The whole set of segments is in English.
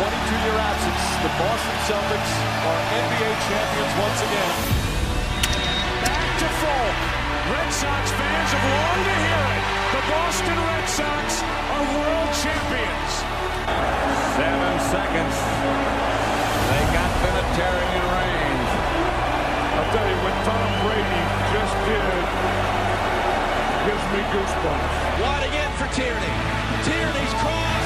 22-year absence, the Boston Celtics are NBA champions once again. Back to full. Red Sox fans have longed to hear it. The Boston Red Sox are world champions. Seven seconds. They got Vinatieri in range. I'll tell you, what Tom Brady just did gives me goosebumps. Wide again for Tierney. Tierney's cross.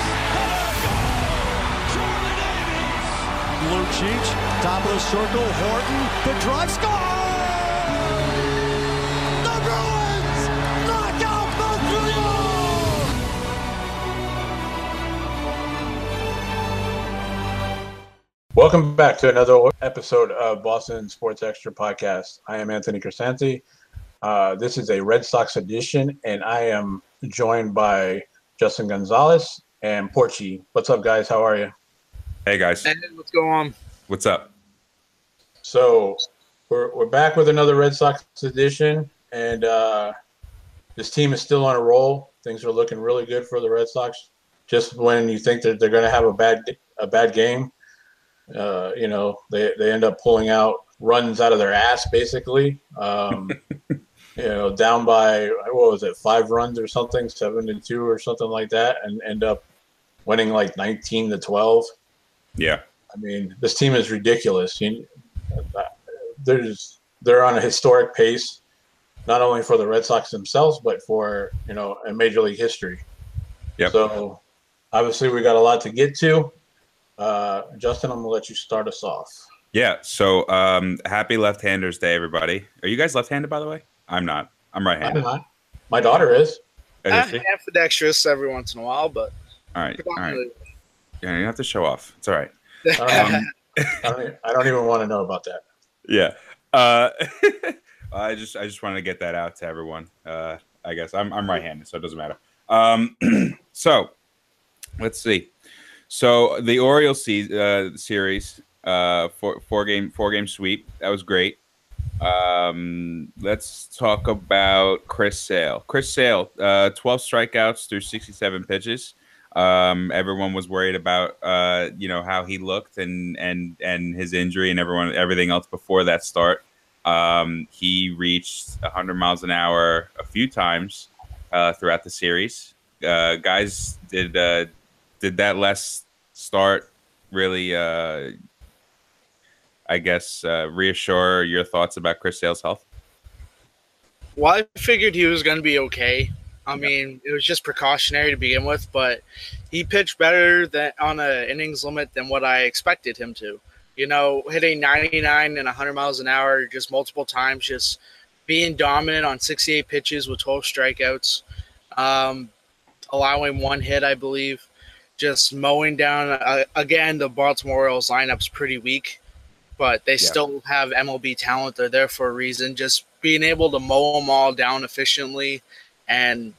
Lucic, top of the circle, Horton, the drive, score! The Bruins knock out! Welcome back to another episode of Boston Sports Extra podcast. I am Anthony Crisanti. Uh, this is a Red Sox edition, and I am joined by Justin Gonzalez and Porchy. What's up, guys? How are you? Hey guys, Hey, what's going on? what's up? So we're, we're back with another Red Sox edition, and uh, this team is still on a roll. Things are looking really good for the Red Sox. Just when you think that they're going to have a bad a bad game, uh, you know they, they end up pulling out runs out of their ass, basically. Um, you know, down by what was it, five runs or something, seven to two or something like that, and end up winning like nineteen to twelve. Yeah, I mean, this team is ridiculous. You, there's they're on a historic pace, not only for the Red Sox themselves, but for you know, in Major League history. Yep. So, obviously, we got a lot to get to. Uh, Justin, I'm gonna let you start us off. yeah. So um, happy Left-Handers Day, everybody. Are you guys left-handed, by the way? I'm not. I'm right-handed. I'm not. My daughter is. Oh, is she? ambidextrous every once in a while, but All right, all right. You have to show off. It's all right. Um, I, don't, e- I don't even want to know about that. Yeah. Uh, I just I just wanted to get that out to everyone. Uh, I guess I'm I'm right-handed, so it doesn't matter. Um, so let's see. So the Orioles se- uh, series, uh, four four game four game sweep. That was great. Um, let's talk about Chris Sale. Chris Sale, uh, 12 strikeouts through 67 pitches. Um, everyone was worried about, uh, you know, how he looked and and and his injury and everyone everything else before that start. Um, he reached 100 miles an hour a few times uh, throughout the series. Uh, guys, did uh, did that last start really? Uh, I guess uh, reassure your thoughts about Chris Sale's health. Well, I figured he was going to be okay. I mean, it was just precautionary to begin with, but he pitched better than on a innings limit than what I expected him to. You know, hitting 99 and 100 miles an hour just multiple times, just being dominant on 68 pitches with 12 strikeouts, um, allowing one hit, I believe, just mowing down. Uh, again, the Baltimore Orioles lineup's pretty weak, but they still have MLB talent. They're there for a reason. Just being able to mow them all down efficiently and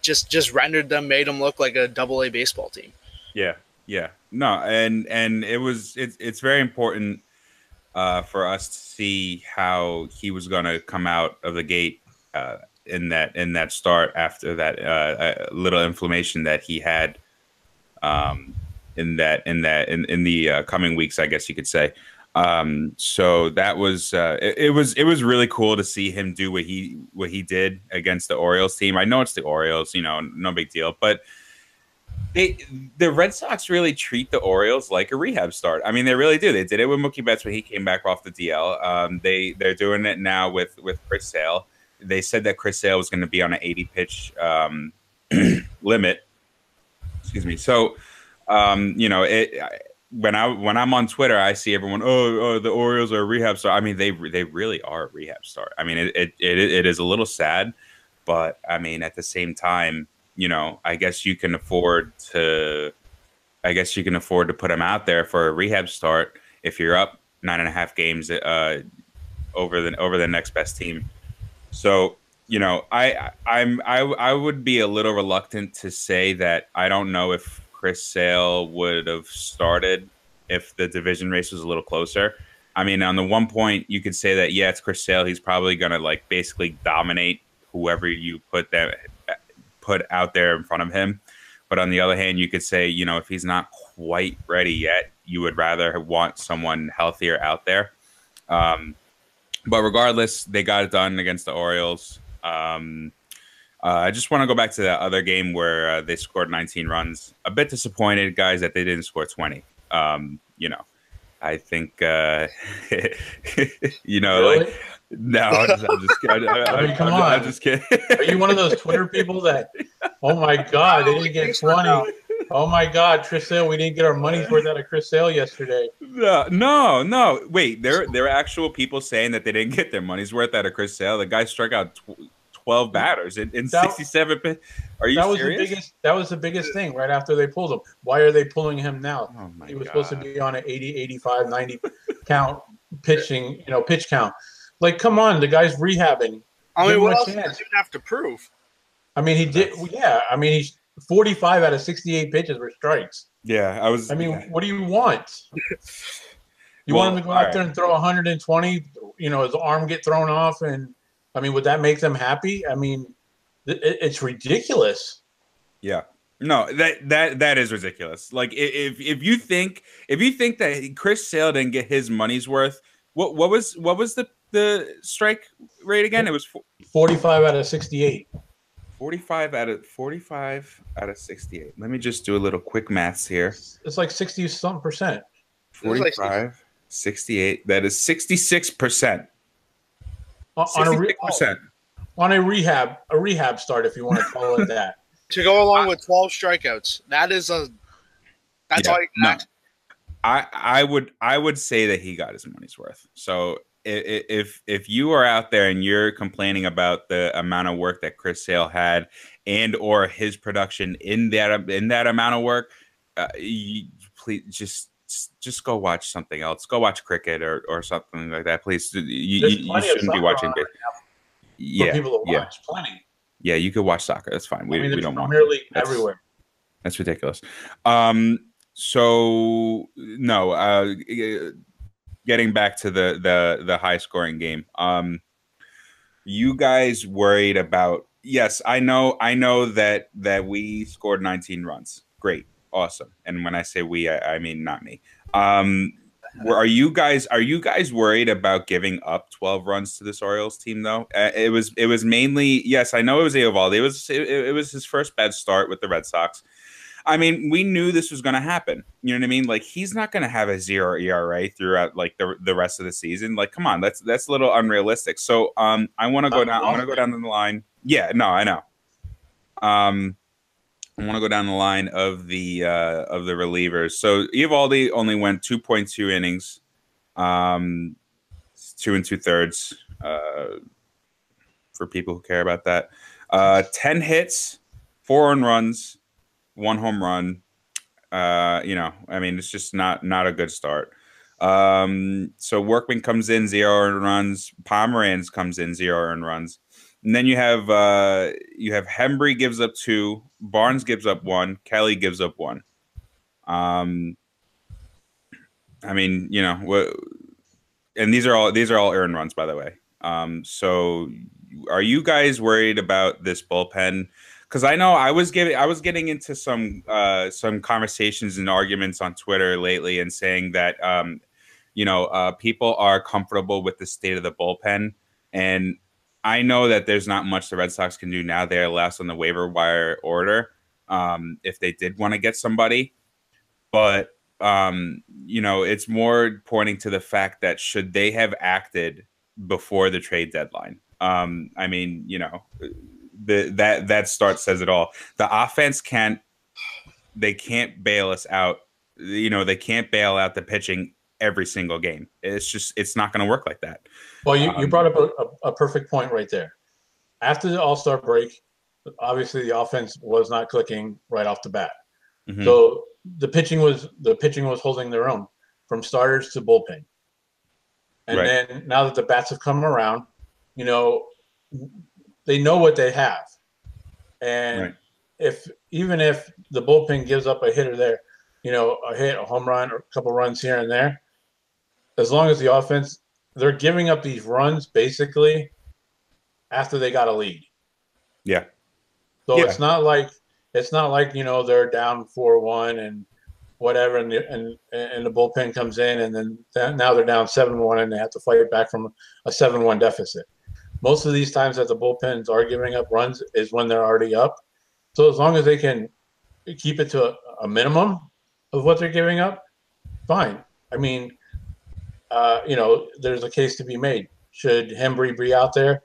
just just rendered them, made them look like a double A baseball team. Yeah, yeah, no, and and it was it's it's very important uh, for us to see how he was going to come out of the gate uh, in that in that start after that uh, uh, little inflammation that he had um, in that in that in in the uh, coming weeks, I guess you could say. Um, so that was uh, it, it was it was really cool to see him do what he what he did against the Orioles team. I know it's the Orioles, you know, no big deal, but they the Red Sox really treat the Orioles like a rehab start. I mean, they really do. They did it with Mookie Betts when he came back off the DL. Um, they they're doing it now with with Chris Sale. They said that Chris Sale was going to be on an 80 pitch um, limit. Excuse me. So, um, you know, it when I when I'm on Twitter, I see everyone, oh, oh the Orioles are a rehab start. I mean, they they really are a rehab start. I mean, it it, it, it is a little sad, but I mean, at the same time, you know, I guess you can afford to, I guess you can afford to put them out there for a rehab start if you're up nine and a half games uh, over the over the next best team. So you know, I I'm I I would be a little reluctant to say that I don't know if Chris Sale would have started if the division race was a little closer. I mean, on the one point, you could say that yeah, it's Chris Sale. He's probably gonna like basically dominate whoever you put that put out there in front of him. But on the other hand, you could say, you know, if he's not quite ready yet, you would rather want someone healthier out there. Um, but regardless, they got it done against the Orioles. Um, uh, I just want to go back to that other game where uh, they scored 19 runs. A bit disappointed, guys, that they didn't score 20. Um, you know, I think, uh, you know, Really? like, no, I'm just, I'm just kidding. I, I mean, come I'm, on. just kidding. Are you one of those Twitter people that, oh my God, they didn't get 20? Oh my God, Chris Sale, we didn't get our money's worth out of Chris Sale yesterday. No, no, no. Wait, there there are actual people saying that they didn't get their money's worth out of Chris Sale. The guy struck out tw- twelve batters in, in That- sixty seven. pi- Are you That was serious? the biggest. That was the biggest thing right after they pulled him. Why are they pulling him now? Oh he was God. supposed to be on an 80, 85, 90 count pitching, you know, pitch count. Like, come on, the guy's rehabbing. I mean, him what else does chance. he have to prove? I mean, he did. Yeah, I mean, he's 45 out of 68 pitches were strikes. Yeah, I was. I mean, what do you want? You Well, want him to go out right. there and throw 120? You know, his arm get thrown off, and I mean, would that make them happy? I mean, it, it's ridiculous. yeah. No, that that that is ridiculous. Like if if you think if you think that Chris Sale didn't get his money's worth, what what was what was the the strike rate again? It was fo- 45 out of 68. 45 out of 45 out of 68. Let me just do a little quick maths here. It's like 60 something percent. was like 45, 68. That is 66%. On on a, re- 66%. on a rehab, a rehab start, if you want to call it that. To go along with 12 strikeouts, that is a. That's Yeah, all you can no. I I would I would say that he got his money's worth. So i- i- if if you are out there and you're complaining about the amount of work that Chris Sale had and or his production in that in that amount of work, uh, you, please just just go watch something else. Go watch cricket or, or something like that. Please, you, you, you shouldn't be watching. right Yeah, people to yeah, watch. Plenty. yeah. You could watch soccer. That's fine. We, I mean, we don't want. Premier League That's- everywhere. That's ridiculous. Um, so no, uh, getting back to the the the high scoring game. Um, you guys worried about? Yes, I know. I know that that we scored 19 runs. Great, awesome. And when I say we, I, I mean not me. Um, are you guys are you guys worried about giving up 12 runs to this Orioles team though? Uh, it was it was mainly yes, I know it was Eovaldi. It was it, it was his first bad start with the Red Sox. I mean, we knew this was going to happen. You know what I mean? Like he's not going to have a zero ERA throughout like the the rest of the season. Like, come on, that's that's a little unrealistic. So, um, I want to go down. I want to go down the line. Yeah, no, I know. Um, I want to go down the line of the uh, of the relievers. So Eovaldi only went two point two innings, um, two and two thirds. Uh, for people who care about that, uh, ten hits, four earned runs, one home run. Uh, you know, I mean, it's just not not a good start. Um, so Workman comes in zero earned runs. Pomeranz comes in zero earned runs. And then you have uh, you have Hembree gives up two, Barnes gives up one, Kelly gives up one. Um, I mean, you know what? And these are all these are all earned runs, by the way. Um, so are you guys worried about this bullpen? Because I know I was getting I was getting into some uh, some conversations and arguments on Twitter lately, and saying that um, you know uh, people are comfortable with the state of the bullpen, and I know that there's not much the Red Sox can do now. They're last on the waiver wire order um, if they did want to get somebody, but um, you know it's more pointing to the fact that should they have acted before the trade deadline. Um, I mean, you know, the that that start says it all. The offense can't they can't bail us out. You know, they can't bail out the pitching every single game. It's just it's not going to work like that. Well, you, you Um, brought up a, a, perfect point right there. After the All Star break, obviously the offense was not clicking right off the bat. Mhm. So the pitching was the pitching was holding their own from starters to bullpen. And Right. then now that the bats have come around, you know, they know what they have. And Right. if even if the bullpen gives up a hit or there, you know, a hit, a home run, or a couple runs here and there, as long as the offense they're giving up these runs basically after they got a lead. Yeah. So Yeah. it's not like it's not like you know they're down four one and whatever, and the, and and the bullpen comes in, and then now they're down seven one, and they have to fight back from a seven one deficit. Most of these times that the bullpens are giving up runs is when they're already up. So as long as they can keep it to a, a minimum of what they're giving up, fine. I mean, uh, you know, there's a case to be made. Should Hembree be out there,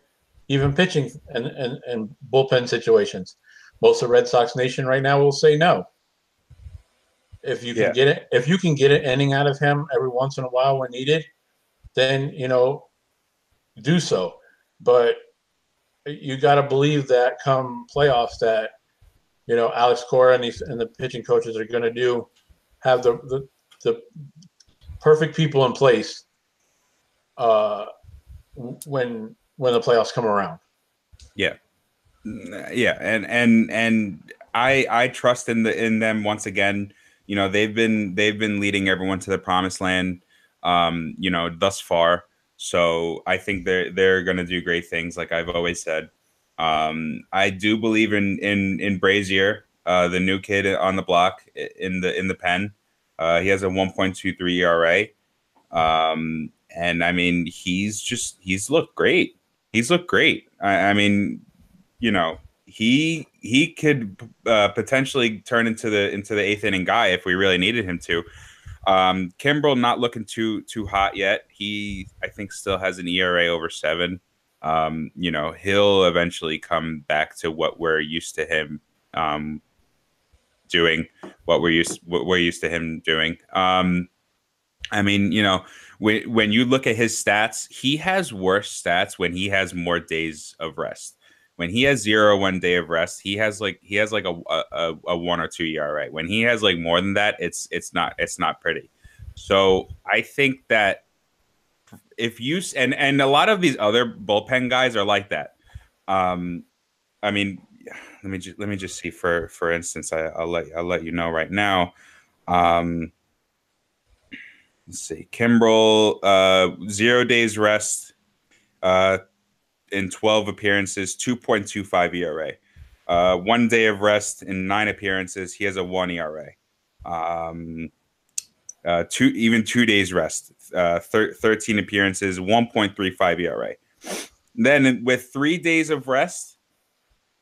even pitching and and, and bullpen situations? Most of Red Sox Nation right now will say no. If you can yeah. get it, if you can get an inning out of him every once in a while when needed, then you know, do so. But you got to believe that come playoffs that you know Alex Cora and, these, and the pitching coaches are going to do have the, the the perfect people in place uh, when when the playoffs come around. Yeah, yeah, and and and I I trust in the in them once again. You know they've been they've been leading everyone to the promised land. Um, you know thus far. So I think they're they're going to do great things, like I've always said. Um, I do believe in in in Brasier, uh, the new kid on the block in the in the pen. Uh, he has a 1.23 ERA, um, and I mean he's just he's looked great. He's looked great. I, I mean, you know, he he could uh, potentially turn into the into the eighth inning guy if we really needed him to. Um, Kimbrel not looking too too hot yet. He I think still has an ERA over seven. Um, you know, he'll eventually come back to what we're used to him um, doing, what we're used what we're used to him doing. Um, I mean, you know, when when you look at his stats, he has worse stats when he has more days of rest. When he has zero one day of rest, he has like he has like a, a, a one or two ERA. When he has like more than that, it's it's not it's not pretty. So I think that if you and and a lot of these other bullpen guys are like that. Um, I mean, let me just let me just see for for instance, I, will let I'll let you know right now. Um, let's see, Kimbrel, uh, zero days rest, uh, in 12 appearances, 2.25 ERA. Uh, one day of rest in nine appearances, he has a one ERA. Um, uh, two even two days rest, uh, thir- 13 appearances, 1.35 ERA. Then with three days of rest,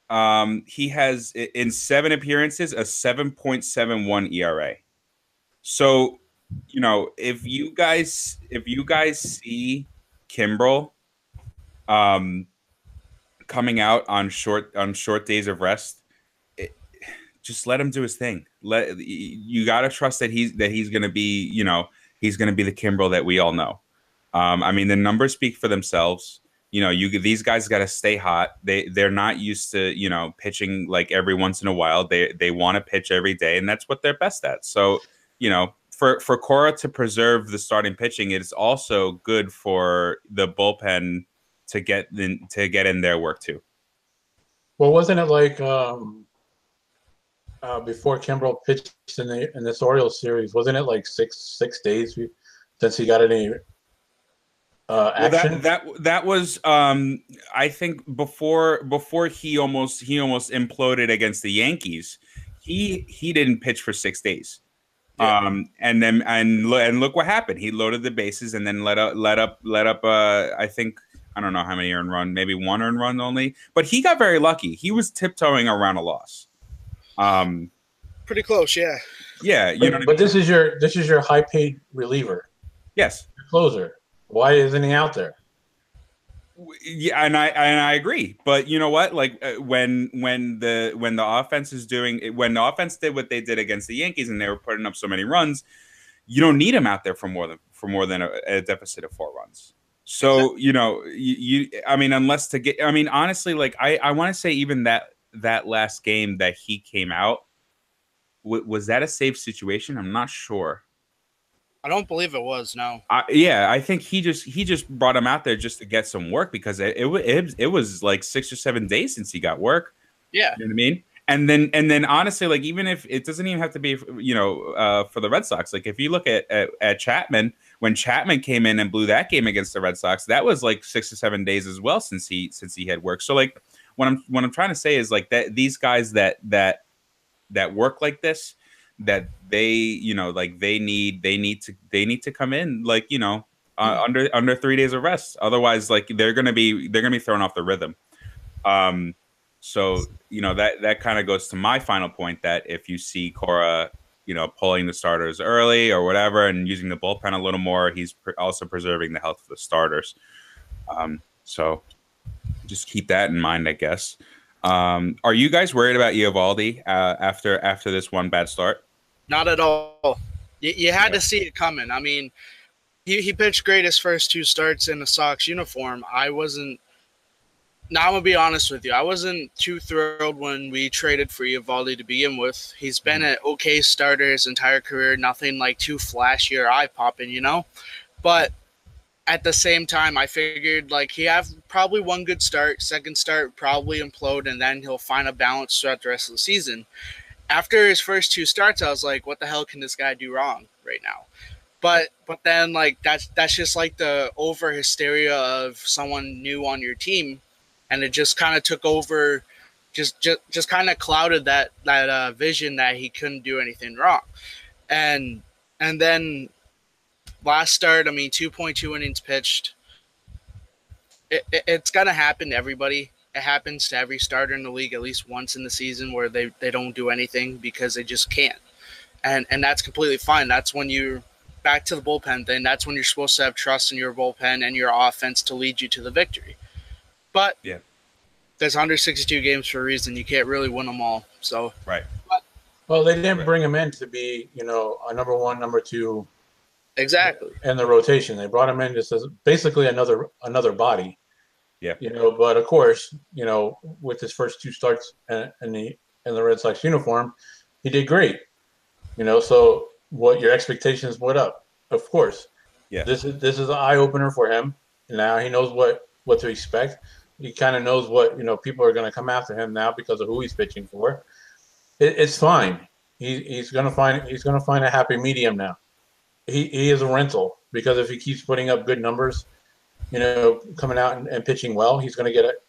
um, he has in seven appearances a 7.71 ERA. So, you know, if you guys if you guys see Kimbrel um, coming out on short on short days of rest, it, just let him do his thing. Let you got to trust that he's that he's going to be you know he's going to be the Kimbrel that we all know. Um, I mean, the numbers speak for themselves. You know, you these guys got to stay hot. They they're not used to you know pitching like every once in a while. They they want to pitch every day, and that's what they're best at. So you know, for for Cora to preserve the starting pitching, it is also good for the bullpen to get in to get in their work too. Well, wasn't it like um, uh, before Kimbrel pitched in the in this Orioles series? Wasn't it like six six days since he got any uh, action? Well, that that that was um, I think before before he almost he almost imploded against the Yankees. He he didn't pitch for six days. Yeah. Um, and then and and look what happened. He loaded the bases and then let up let up let up. Uh, I think I don't know how many earned run, maybe one earned run only. But he got very lucky. He was tiptoeing around a loss. Um, pretty close, yeah. Yeah, you but, know. But I mean? this is your this is your high paid reliever. Yes, your closer. Why isn't he out there? Yeah, and I and I agree. But you know what? Like uh, when when the when the offense is doing when the offense did what they did against the Yankees and they were putting up so many runs, you don't need him out there for more than for more than a, a deficit of four runs. So you know, you, you, I mean, unless to get, I mean, honestly, like I, I want to say even that that last game that he came out, w- was that a safe situation? I'm not sure. I don't believe it was. No. I, yeah, I think he just he just brought him out there just to get some work because it it, it, it was like six or seven days since he got work. Yeah, you know what I mean. And then and then honestly, like even if it doesn't even have to be you know uh, for the Red Sox, like if you look at, at, at Chapman when Chapman came in and blew that game against the Red Sox, that was like six to seven days as well since he since he had worked. So like what I'm what I'm trying to say is like that these guys that that that work like this that they you know like they need they need to they need to come in like you know uh, under under three days of rest. Otherwise like they're gonna be they're gonna be thrown off the rhythm. Um so you know that that kind of goes to my final point that if you see Cora you know pulling the starters early or whatever and using the bullpen a little more he's pr- also preserving the health of the starters. Um so just keep that in mind i guess. Um are you guys worried about Eovaldi uh, after after this one bad start Not at all. You, you had to see it coming. I mean, he, he pitched great his first two starts in a Sox uniform. I wasn't. Now I'm gonna be honest with you. I wasn't too thrilled when we traded for Eovaldi to begin with. He's been mm-hmm. an okay starter his entire career. Nothing like too flashy or eye popping, you know. But at the same time, I figured like he have probably one good start, second start probably implode, and then he'll find a balance throughout the rest of the season. After his first two starts, I was like, what the hell can this guy do wrong right now? But but then like that's that's just like the over hysteria of someone new on your team, and it just kind of took over, just just just kind of clouded that that uh, vision that he couldn't do anything wrong, and and then last start, I mean, 2.2 innings pitched. It, it, it's gonna happen to everybody. It happens to every starter in the league at least once in the season where they, they don't do anything because they just can't, and and that's completely fine. That's when you back to the bullpen thing. That's when you're supposed to have trust in your bullpen and your offense to lead you to the victory. But Yeah. there's 162 games for a reason. You can't really win them all. So right Well, they didn't Right. bring him in to be, you know, a number one, number two exactly. in the rotation. They brought him in just as basically another another body. Yeah. You know, but of course, you know, with his first two starts in, in the in the Red Sox uniform, he did great. You know, so what your expectations went up, of course. Yeah. This is this is an eye opener for him. Now he knows what what to expect. He kind of knows what you know people are going to come after him now because of who he's pitching for. It, it's fine. He, he's going to find he's going to find a happy medium now. He, he is a rental because if he keeps putting up good numbers, you know, coming out and, and pitching well, he's going to get it.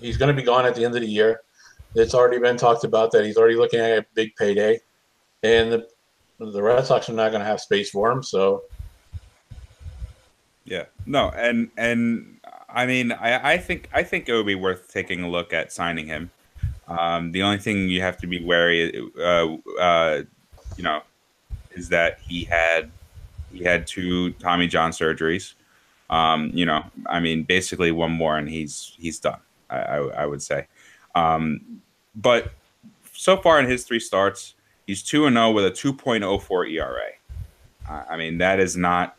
He's going to be gone at the end of the year. It's already been talked about that he's already looking at a big payday, and the the Red Sox are not going to have space for him. So Yeah, no, and and I mean, I, I think I think it would be worth taking a look at signing him. Um, the only thing you have to be wary, uh, uh, you know, is that he had he had two Tommy John surgeries. Um, you know, I mean, basically one more and he's he's done. I, I, I would say, um, but so far in his three starts, he's two and zero with a two point oh four ERA. I mean, that is not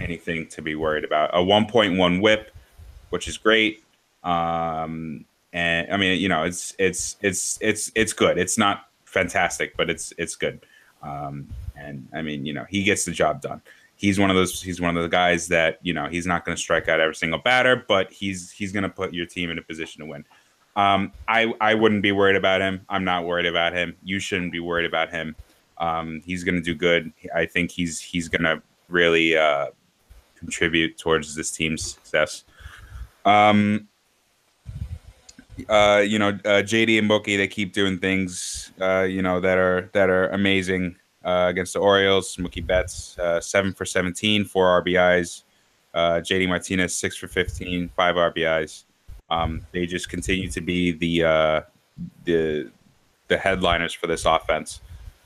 anything to be worried about. A 1.1 whip, which is great. Um, and I mean, you know, it's it's it's it's it's good. It's not fantastic, but it's it's good. Um, and I mean, you know, he gets the job done. He's one of those. He's one of the guys that you know he's not going to strike out every single batter, but he's he's going to put your team in a position to win. Um, I I wouldn't be worried about him. I'm not worried about him. You shouldn't be worried about him. Um, he's going to do good. I think he's he's going to really uh, contribute towards this team's success. Um, uh, you know, uh, JD and Mookie, they keep doing things, uh, you know, that are that are amazing uh, against the Orioles. Mookie Betts, uh, seven for 17, four RBIs. Uh, JD Martinez, six for 15, five RBIs. Um, they just continue to be the uh, the the headliners for this offense.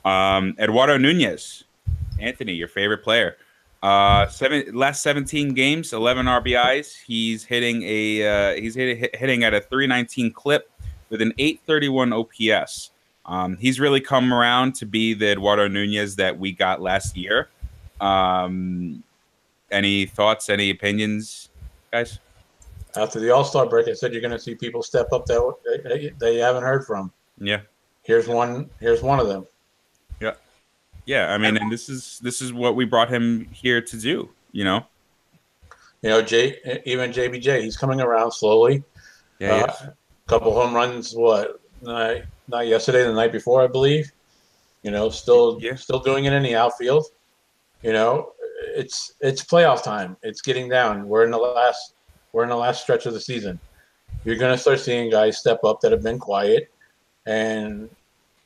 Um, Eduardo Nunez, Anthony, your favorite player. Uh, seven last 17 games, 11 RBIs. He's hitting a uh, he's hitting hitting at a 319 clip with an 831 OPS. Um, he's really come around to be the Eduardo Nunez that we got last year. Um, any thoughts? Any opinions, guys? after the All Star break, I said you're going to see people step up that they, they haven't heard from. Yeah, Here's one. Here's one of them. yeah. Yeah. I mean, and this is this is what we brought him here to do. You know. You know, Jay, even JBJ, he's coming around slowly. Yeah. Uh, couple home runs. What? Not, not yesterday, the night before, I believe. You know, still Yeah. still doing it in the outfield. You know, it's it's playoff time. It's getting down. We're in the last we're in the last stretch of the season. You're going to start seeing guys step up that have been quiet, and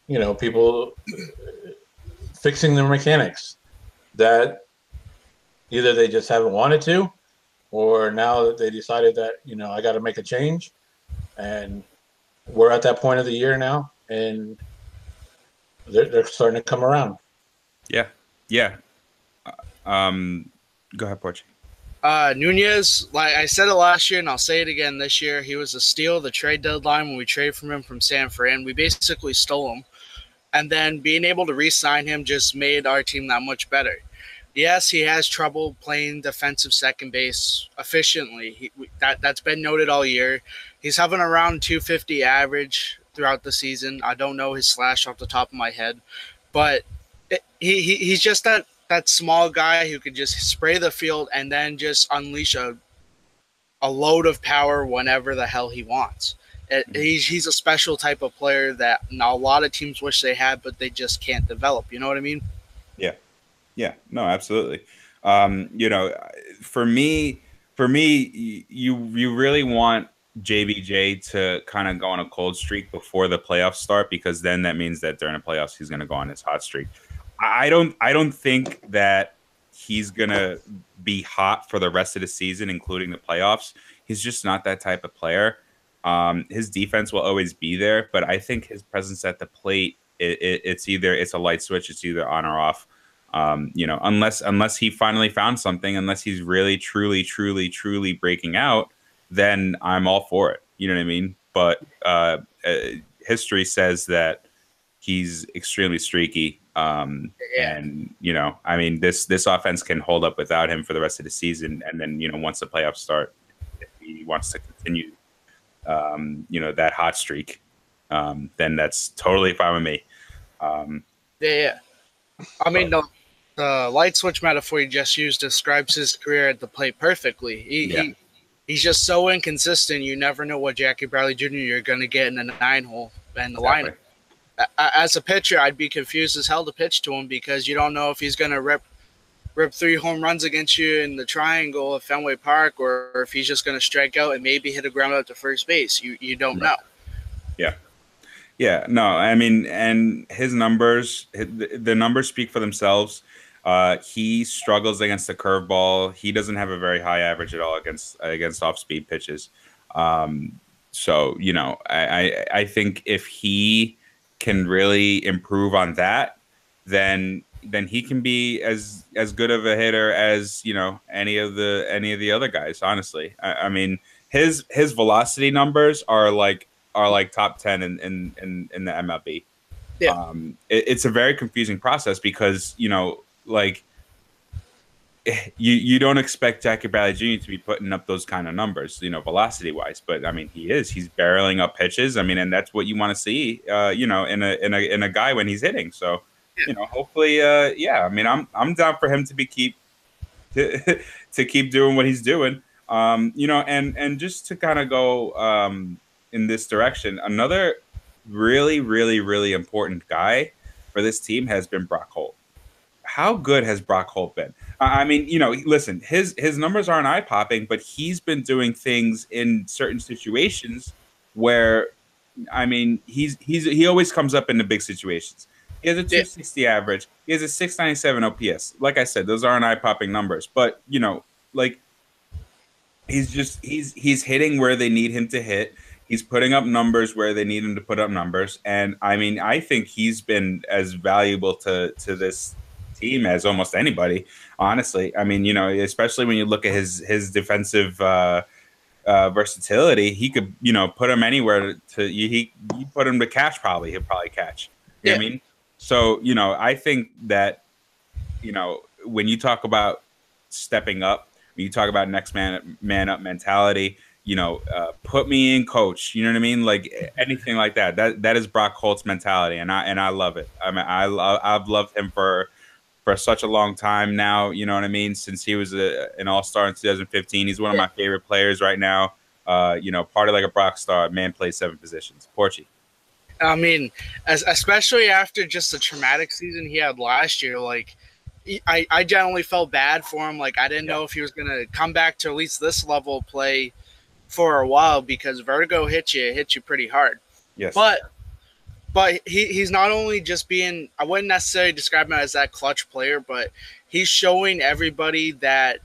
you know, people fixing their mechanics that either they just haven't wanted to, or now that they decided that you know I got to make a change, and we're at that point of the year now, and they're, they're starting to come around. Yeah, yeah. Uh, Um, go ahead, Porch. Uh, Nunez, like I said it last year, and I'll say it again this year, he was a steal of the trade deadline when we traded from him from San Fran. We basically stole him, and then being able to re-sign him just made our team that much better. Yes, he has trouble playing defensive second base efficiently. He, that that's been noted all year. He's having around 250 average throughout the season. I don't know his slash off the top of my head, but it, he, he he's just that that small guy who can just spray the field and then just unleash a a load of power whenever the hell he wants. It, he's he's a special type of player that a lot of teams wish they had, but they just can't develop. You know what I mean? Yeah, no, absolutely. Um, you know, for me, for me, you you really want JBJ to kind of go on a cold streak before the playoffs start because then that means that during the playoffs he's going to go on his hot streak. I don't I don't think that he's going to be hot for the rest of the season, including the playoffs. He's just not that type of player. Um, his defense will always be there, but I think his presence at the plate it, it, it's either it's a light switch, it's either on or off. Um, you know, unless unless he finally found something, unless he's really truly truly truly breaking out, then I'm all for it. You know what I mean? But uh, uh, history says that he's extremely streaky. Um, Yeah. and you know, I mean, this this offense can hold up without him for the rest of the season. And then you know, once the playoffs start, if he wants to continue, um, you know, that hot streak, um, then that's totally fine with me. Um, Yeah, yeah. I mean, the, the light switch metaphor you just used describes his career at the plate perfectly. He, Yeah. he he's just so inconsistent. You never know what Jackie Bradley Jr. you're going to get in the nine hole and the Exactly. lineup. As a pitcher, I'd be confused as hell to pitch to him because you don't know if he's going to rip rip three home runs against you in the triangle of Fenway Park, or if he's just going to strike out and maybe hit a ground out to first base. You you don't know. Yeah, yeah. no, I mean, and his numbers, the the numbers speak for themselves. Uh, he struggles against the curveball. He doesn't have a very high average at all against against off speed pitches. Um, so you know, I, I I think if he can really improve on that, then then he can be as as good of a hitter as you know any of the any of the other guys. Honestly, I, I mean his his velocity numbers are like are like top ten in in in, in the MLB. Yeah. Um, it, it's a very confusing process because you know like you you don't expect Jackie Bradley Jr. to be putting up those kind of numbers, you know, velocity wise. But I mean, he is. He's barreling up pitches. I mean, and that's what you want to see, uh, you know, in a in a in a guy when he's hitting. So, you know, hopefully, uh, yeah. I mean, I'm I'm down for him to be keep to to keep doing what he's doing. Um, you know, and and just to kind of go um, in this direction, another really, really, really important guy for this team has been Brock Holt. How good has Brock Holt been? I mean, you know, listen, his his numbers aren't eye popping, but he's been doing things in certain situations where, I mean, he's he's he always comes up in the big situations. He has a 260 average. He has a 697 OPS. Like I said, those aren't eye popping numbers, but you know, like he's just he's he's hitting where they need him to hit. He's putting up numbers where they need him to put up numbers, and I mean, I think he's been as valuable to to this team as almost anybody. Honestly, I mean, you know, especially when you look at his his defensive uh, uh, versatility, he could you know put him anywhere to he you put him to catch probably he'll probably catch. You what I mean? So you know, I think that you know when you talk about stepping up, when you talk about next man man up mentality, you know, uh, put me in, coach. You know what I mean? Like anything like that. That that is Brock Holt's mentality, and I and I love it. I mean, I lo- I've loved him for for such a long time now. You know what I mean? Since he was a, an All Star in 2015, he's one of my favorite players right now. Uh, you know, party like a rock star. Man plays seven positions. Porchy. I mean, as, especially after just the traumatic season he had last year, like I, I generally felt bad for him. Like I didn't know if he was gonna come back to at least this level of play for a while because vertigo hits you, it hits you pretty hard. Yes. But but he, he's not only just being I wouldn't necessarily describe him as that clutch player, but he's showing everybody that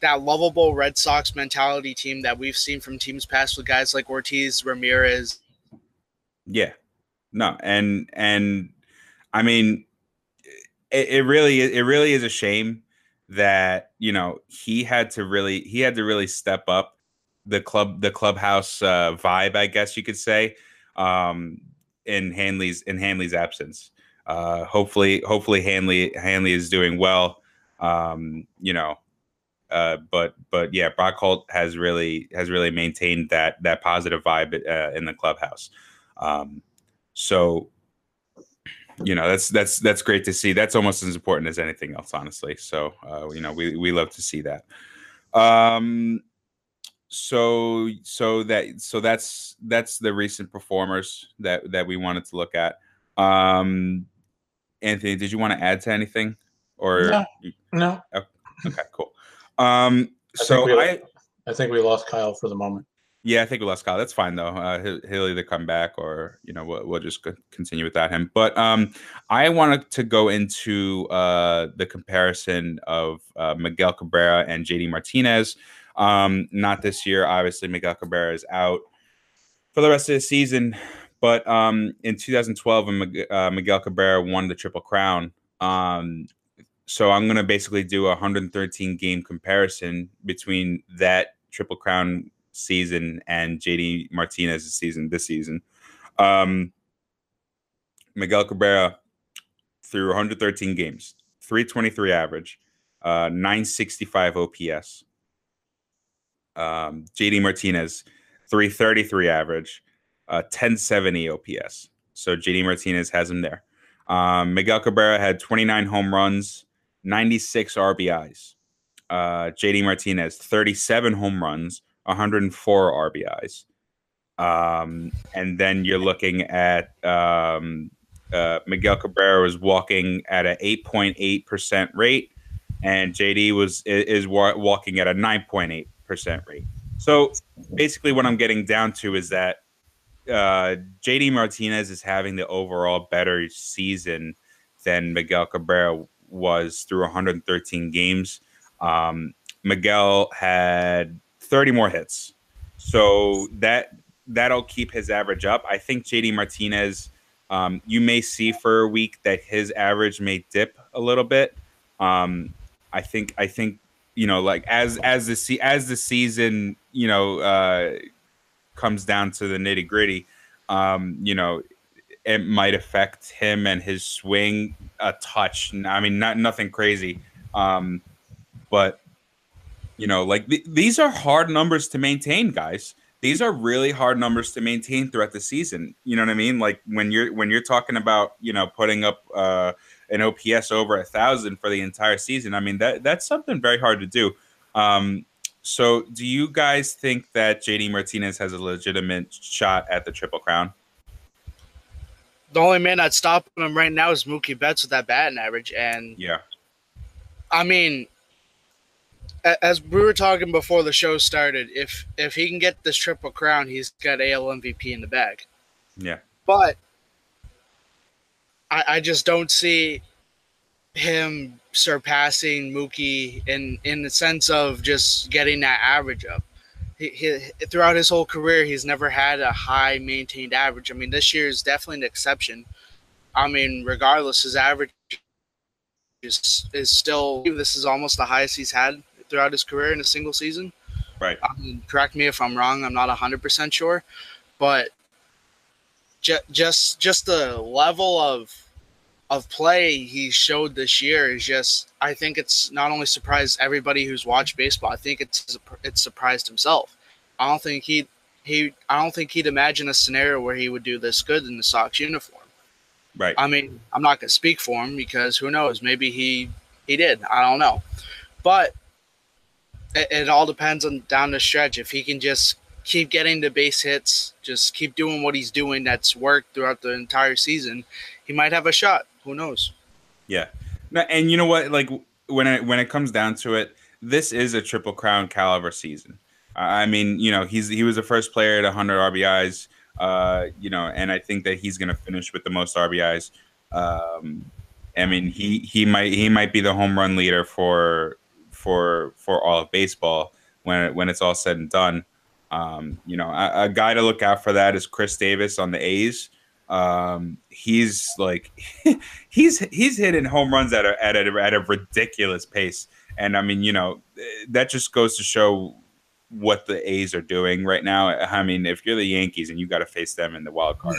that lovable Red Sox mentality team that we've seen from teams past with guys like Ortiz, Ramirez. Yeah. No, and and I mean it, it really it really is a shame that, you know, he had to really he had to really step up the club the clubhouse uh, vibe, I guess you could say. Um in Hanley's in Hanley's absence. Uh, hopefully, hopefully Hanley Hanley is doing well. Um, you know, uh, but but yeah, Brock Holt has really has really maintained that that positive vibe uh, in the clubhouse. Um, so you know that's that's that's great to see. That's almost as important as anything else, honestly. So uh, you know we we love to see that. Um, so so that so that's that's the recent performers that that we wanted to look at. Um, Anthony, did you want to add to anything? Or no, no. Oh, okay, cool. Um, I so we, I I think we lost Kyle for the moment. yeah, I think we lost Kyle. That's fine though. Uh, he'll, he'll either come back or you know we'll, we'll just co- continue without him. But um, I wanted to go into uh, the comparison of uh, Miguel Cabrera and JD Martinez. Um, not this year, obviously. Miguel Cabrera is out for the rest of the season. But um, in 2012, when uh, Miguel Cabrera won the Triple Crown, um, so I'm going to basically do a 113 game comparison between that Triple Crown season and JD Martinez's season this season. Um, Miguel Cabrera through 113 games, 323 average, uh, 965 OPS. Um, JD Martinez, 333 average, uh, 1070 OPS. So JD Martinez has him there. Um, Miguel Cabrera had 29 home runs, 96 RBIs. Uh, JD Martinez, 37 home runs, 104 RBIs. Um, and then you're looking at um, uh, Miguel Cabrera was walking at an 8.8% rate, and JD was is wa- walking at a 9.8% rate. So basically, what I'm getting down to is that uh, JD Martinez is having the overall better season than Miguel Cabrera was through 113 games. Um, Miguel had 30 more hits, so that that'll keep his average up. I think JD Martinez, um, you may see for a week that his average may dip a little bit. Um, I think I think you know like as as the se- as the season you know uh, comes down to the nitty gritty, um, you know, it might affect him and his swing a touch. I mean, not nothing crazy, um, but you know, like th- these are hard numbers to maintain, guys. These are really hard numbers to maintain throughout the season. You know what I mean? Like when you're when you're talking about you know putting up uh, an OPS over a thousand for the entire season. I mean that that's something very hard to do. Um, so, do you guys think that JD Martinez has a legitimate shot at the Triple Crown? The only man that's stopping him right now is Mookie Betts with that batting average, and Yeah, I mean, as we were talking before the show started, if if he can get this triple crown, he's got AL MVP in the bag. yeah, But I, I just don't see him surpassing Mookie in in the sense of just getting that average up. He, he, throughout his whole career, he's never had a high maintained average. I mean, this year is definitely an exception. I mean, regardless, his average is is still this is almost the highest he's had throughout his career in a single season. right. I mean, correct me if I'm wrong. I'm not 100% sure, but ju- just just the level of of play he showed this year is just I think it's not only surprised everybody who's watched baseball. I think it's it's surprised himself. I don't think he he I don't think he'd imagine a scenario where he would do this good in the Sox uniform. Right. I mean, I'm not gonna speak for him because who knows? Maybe he he did. I don't know, but it, it all depends on down the stretch. If he can just keep getting the base hits, just keep doing what he's doing that's worked throughout the entire season, he might have a shot. Who knows? Yeah. And you know what? Like when it when it comes down to it, this is a triple crown caliber season. I mean, you know, he's he was the first player at 100 RBIs Uh, you know, and I think that he's going to finish with the most RBIs. Um, I mean, he he might he might be the home run leader for for for all of baseball when when it's all said and done. Um, you know, a, a, guy to look out for that is Khris Davis on the A's. Um, he's like he's he's hitting home runs at a, at a at a ridiculous pace, and I mean, you know, that just goes to show what the A's are doing right now. I mean, if you're the Yankees and you got to face them in the wild card,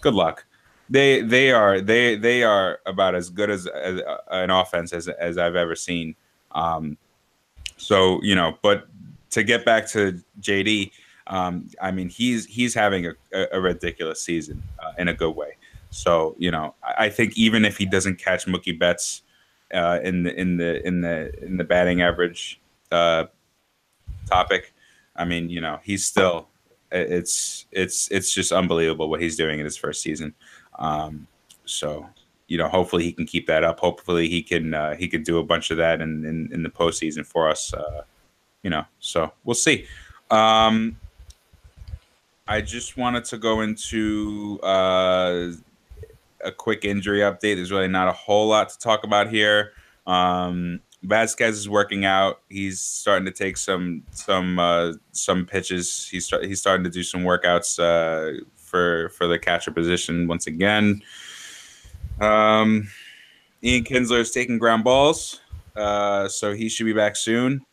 good luck. They they are they they are about as good as, as uh, an offense as as I've ever seen. Um, so you know, but to get back to JD, um, I mean, he's he's having a, a ridiculous season uh, in a good way. So you know, I, I, think even if he doesn't catch Mookie Betts uh, in the in the in the in the batting average uh, topic, I mean, you know, he's still it's it's it's just unbelievable what he's doing in his first season. Um, so you know, hopefully he can keep that up. Hopefully he can uh, he can do a bunch of that in in, in the postseason for us. Uh, you know, so we'll see. Um, I just wanted to go into uh, a quick injury update. There's really not a whole lot to talk about here. Um, Vazquez is working out. He's starting to take some some uh, some pitches. He's start, he's starting to do some workouts uh, for for the catcher position once again. Um, Ian Kinsler is taking ground balls, uh, so he should be back soon.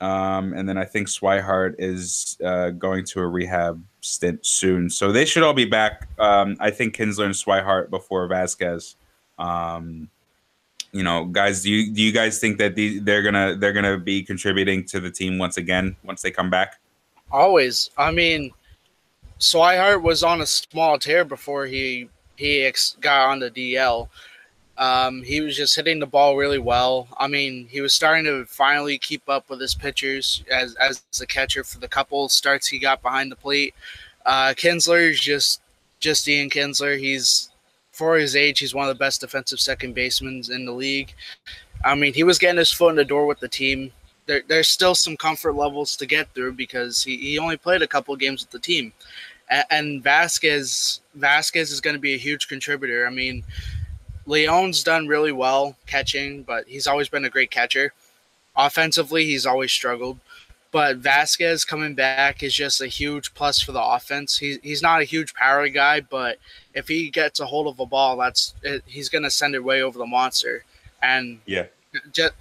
Um, and then I think Swihart is uh, going to a rehab stint soon. So they should all be back. Um, I think Kinsler and Swihart before Vazquez. Um, you know, guys, do you do you guys think that the, they're gonna they're gonna be contributing to the team once again once they come back? Always. I mean, Swihart was on a small tear before he he ex- got on the DL. Um, he was just hitting the ball really well. I mean, he was starting to finally keep up with his pitchers as as a catcher for the couple starts he got behind the plate. Uh, Kinsler is just just Ian Kinsler. He's for his age, he's one of the best defensive second basemen in the league. I mean, he was getting his foot in the door with the team. There, there's still some comfort levels to get through because he, he only played a couple games with the team. And, and Vazquez Vazquez is going to be a huge contributor. I mean, Leon's done really well catching, but he's always been a great catcher. Offensively, he's always struggled. But Vazquez coming back is just a huge plus for the offense. He, he's not a huge power guy, but if he gets a hold of a ball, that's it, he's going to send it way over the monster. And yeah, just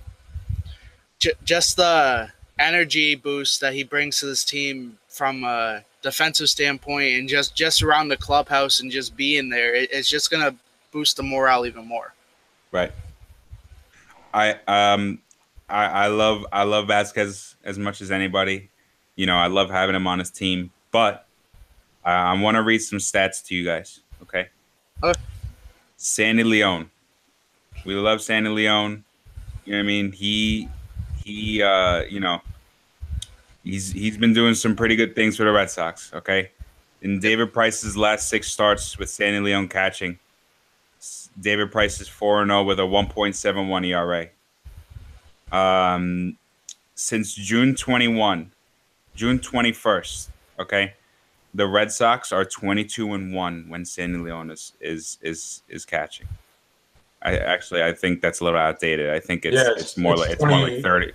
just the energy boost that he brings to this team from a defensive standpoint and just just around the clubhouse and just being there, it, it's just going to boost the morale even more. Right. I um I, I love I love Vazquez as much as anybody. You know, I love having him on his team, but I, I want to read some stats to you guys. Okay. Sandy Leon. We love Sandy Leon. You know what I mean? He he uh, you know, he's he's been doing some pretty good things for the Red Sox, okay? In David Price's last six starts with Sandy Leon catching, David Price is 4 0 with a 1.71 ERA. Um, since June 21, June 21st, okay, the Red Sox are 22 and 1 when Sandy Leon is, is, is, is catching. I actually I think that's a little outdated. I think it's yeah, it's, it's, more it's like 20, it's more like 30.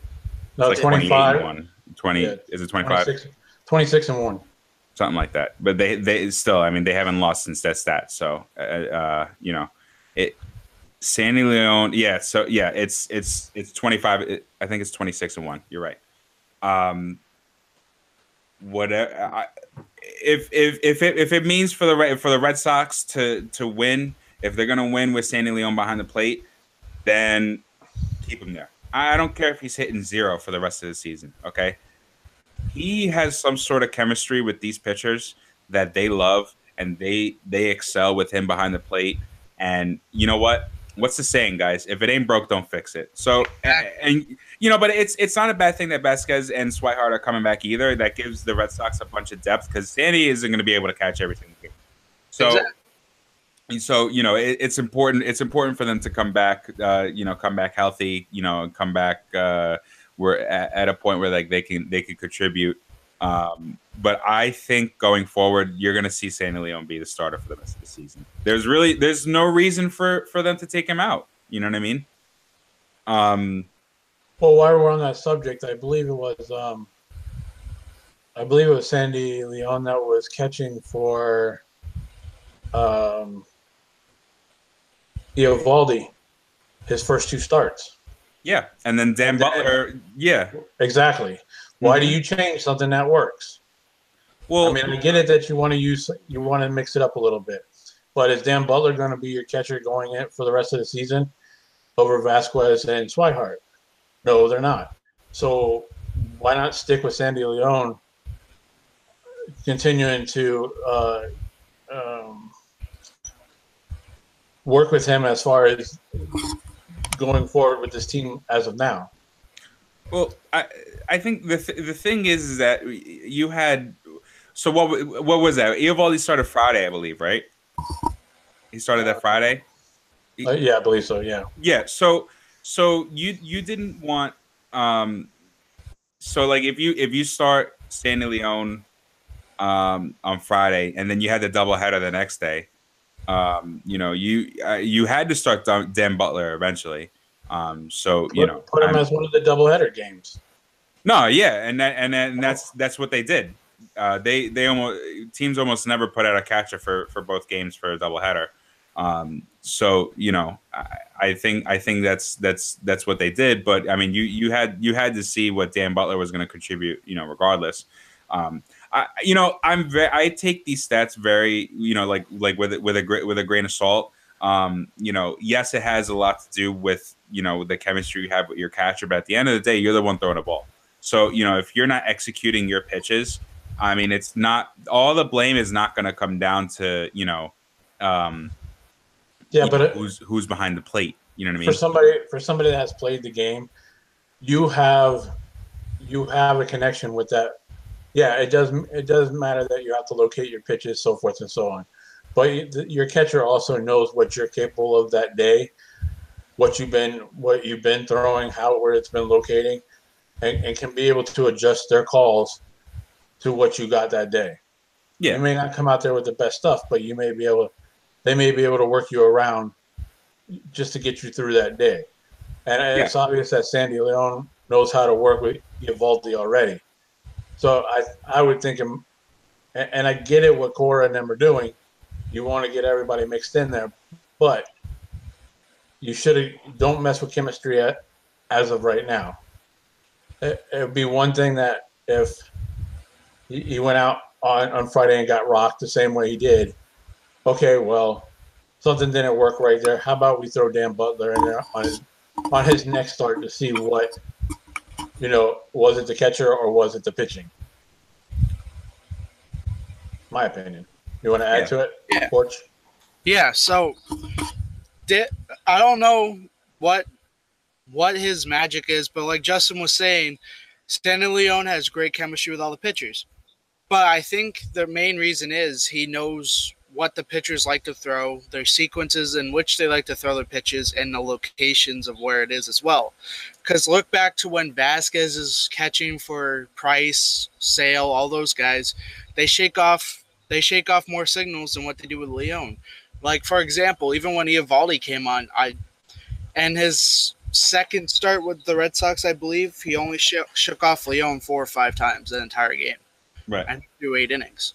No, it's like 25. 20 yeah, is it 25? 26, 26 and 1 something like that. But they they still, I mean, they haven't lost since that stat. So, uh, uh, you know, it Sandy Leon, yeah. So yeah, it's it's it's twenty five. It, I think it's twenty six and one. You're right. Um, whatever. I, if if if it if it means for the for the Red Sox to to win, if they're gonna win with Sandy Leon behind the plate, then keep him there. I don't care if he's hitting zero for the rest of the season. Okay, he has some sort of chemistry with these pitchers that they love, and they they excel with him behind the plate and you know what? What's the saying, guys? If it ain't broke, don't fix it. So, and, and you know, but it's it's not a bad thing that Vazquez and Swihart are coming back either. That gives the Red Sox a bunch of depth because Sandy isn't going to be able to catch everything. So, exactly. so you know, it, it's important. It's important for them to come back. Uh, you know, come back healthy. You know, come back. Uh, we're at, at a point where like they can they can contribute. Um, but I think going forward, you're going to see Sandy Leon be the starter for the rest of the season. There's really there's no reason for for them to take him out. You know what I mean? Um, Well, while we're on that subject, I believe it was um, I believe it was Sandy Leon that was catching for um, Eovaldi his first two starts. yeah, and then Dan Butler, yeah. Exactly. Why do Mhm. you change something that works? Well, I mean, I get it that you want to use you want to mix it up a little bit, but is Dan Butler going to be your catcher going in for the rest of the season over Vazquez and Swihart? No, they're not. So why not stick with Sandy Leon, continuing to uh, um, work with him as far as going forward with this team as of now? Well, I I think the th- the thing is, is that you had so what what was that? Eovaldi started Friday, I believe, right? He started that Friday. Uh, yeah, I believe so. Yeah. Yeah. So so you you didn't want um so like if you if you start Sandy Leon um on Friday and then you had the double header the next day, um you know you uh, you had to start Dan Butler eventually. Um so you Put- know put them I'm- as one of the doubleheader games. no, yeah, and that, and and that's that's what they did. Uh, they they almost teams almost never put out a catcher for for both games for a doubleheader. Um, so you know, I, I think I think that's that's that's what they did. But I mean, you you had you had to see what Dan Butler was going to contribute. You know, regardless. Um, I you know I'm very I take these stats very you know like like with with a with a grain of salt. Um, you know, yes, it has a lot to do with you know the chemistry you have with your catcher, but at the end of the day, you're the one throwing the ball. So, you know, if you're not executing your pitches, I mean, it's not all the blame is not going to come down to, you know, um, Yeah, but know, it, who's who's behind the plate. You know what I mean? for somebody for somebody that has played the game, you have you have a connection with that. Yeah, it does it does matter that you have to locate your pitches, so forth and so on. But your catcher also knows what you're capable of that day, what you've been what you've been throwing, how where it's been locating, and, and can be able to adjust their calls to what you got that day. Yeah. You may not come out there with the best stuff, but you may be able they may be able to work you around just to get you through that day. And it's obvious that Sandy Leon knows how to work with Eovaldi already. So I I would think him, and, and I get it what Cora and them are doing. You want to get everybody mixed in there, but you should don't mess with chemistry at, as of right now. It would be one thing that if he, he went out on, on Friday and got rocked the same way he did, okay, well, something didn't work right there. How about we throw Dan Butler in there on his, on his next start to see what, you know, was it the catcher or was it the pitching? My opinion. You want to add Yeah. to it, Yeah. Porch? Yeah, so did I don't know what what his magic is, but like Justin was saying, Sandy Leon has great chemistry with all the pitchers. But I think the main reason is he knows what the pitchers like to throw, their sequences in which they like to throw their pitches, and the locations of where it is as well. Because look back to when Vazquez is catching for Price, Sale, all those guys, they shake off they shake off more signals than what they do with Leon. Like for example, even when Eovaldi came on, I and his second start with the Red Sox, I believe he only shook, shook off Leon four or five times the entire game Right. and threw eight innings.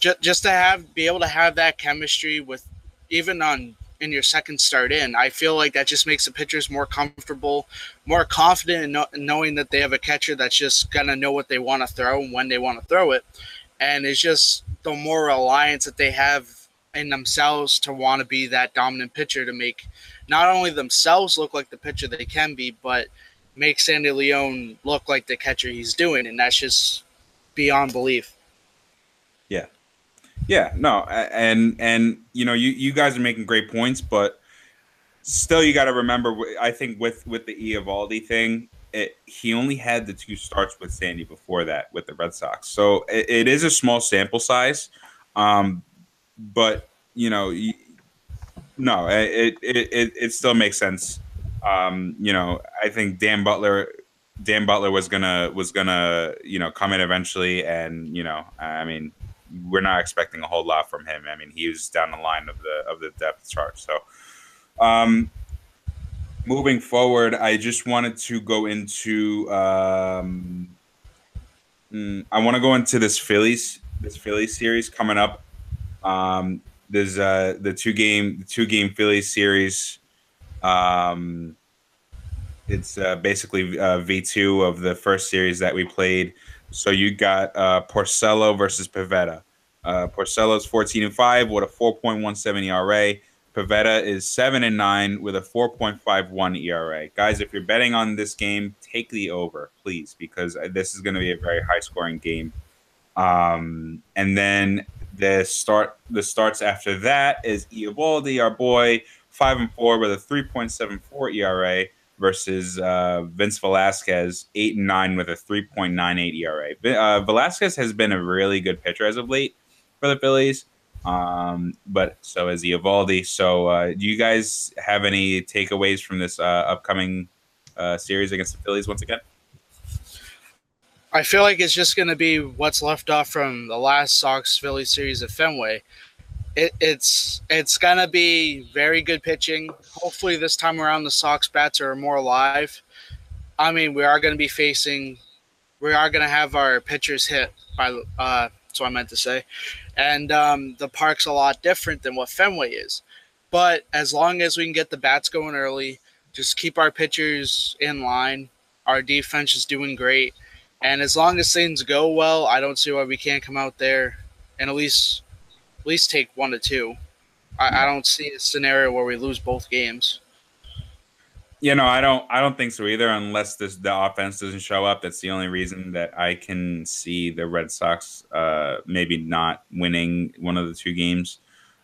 Just, just to have be able to have that chemistry with even on in your second start in, I feel like that just makes the pitchers more comfortable, more confident in, in knowing that they have a catcher that's just gonna know what they want to throw and when they want to throw it, and it's just the more reliance that they have in themselves to want to be that dominant pitcher to make not only themselves look like the pitcher they can be, but make Sandy Leon look like the catcher he's doing, and that's just beyond belief. Yeah, yeah, no, and and you know, you you guys are making great points, but still, you got to remember. I think with with the Eovaldi thing, it, he only had the two starts with Sandy before that with the Red Sox, so it, it is a small sample size. Um, but you know, no, it it, it it still makes sense. Um, you know, I think Dan Butler, Dan Butler was gonna was gonna you know come in eventually, and you know I mean we're not expecting a whole lot from him. I mean he was down the line of the of the depth chart. So um, moving forward, I just wanted to go into um, mm, I want to go into this Phillies this Phillies series coming up. Um, there's uh, the two game the two game Phillies series. Um, it's uh, basically uh, V2 of the first series that we played. So you got uh, Porcello versus Pivetta. Uh, Porcello's 14 and 5 with a 4.17 ERA. Pivetta is 7 and 9 with a 4.51 ERA. Guys, if you're betting on this game, take the over, please, because this is going to be a very high scoring game. Um, and then the start the starts after that is Eovaldi, our boy, 5 and 4 with a 3.74 ERA versus uh, Vince Velasquez, eight and nine with a 3.98 ERA. Uh, Velasquez has been a really good pitcher as of late for the Phillies, um, but so is Eovaldi. So, uh, do you guys have any takeaways from this uh, upcoming uh, series against the Phillies once again? I feel like it's just going to be what's left off from the last Sox Phillies series at Fenway it, it's it's gonna be very good pitching. Hopefully, this time around the Sox bats are more alive. I mean, we are going to be facing, we are going to have our pitchers hit by. Uh, what I meant to say, and um, the park's a lot different than what Fenway is. But as long as we can get the bats going early, just keep our pitchers in line. Our defense is doing great, and as long as things go well, I don't see why we can't come out there and at least at least take one to two. I, I don't see a scenario where we lose both games. You know, I don't. I don't think so either. Unless this the offense doesn't show up, that's the only reason that I can see the Red Sox uh, maybe not winning one of the two games,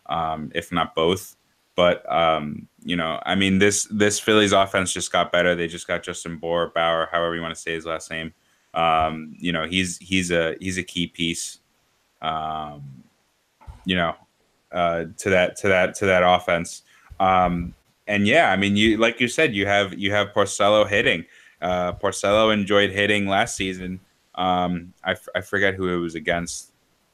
um, if not both. But um, you know, I mean this this Phillies offense just got better. They just got Justin Bour, Bauer, however you want to say his last name. Um, you know, he's he's a he's a key piece. Um, you know, uh, to that to that to that offense. Um, and yeah, I mean, you like you said, you have you have Porcello hitting. Uh, Porcello enjoyed hitting last season. Um, I, f- I forget who it was against,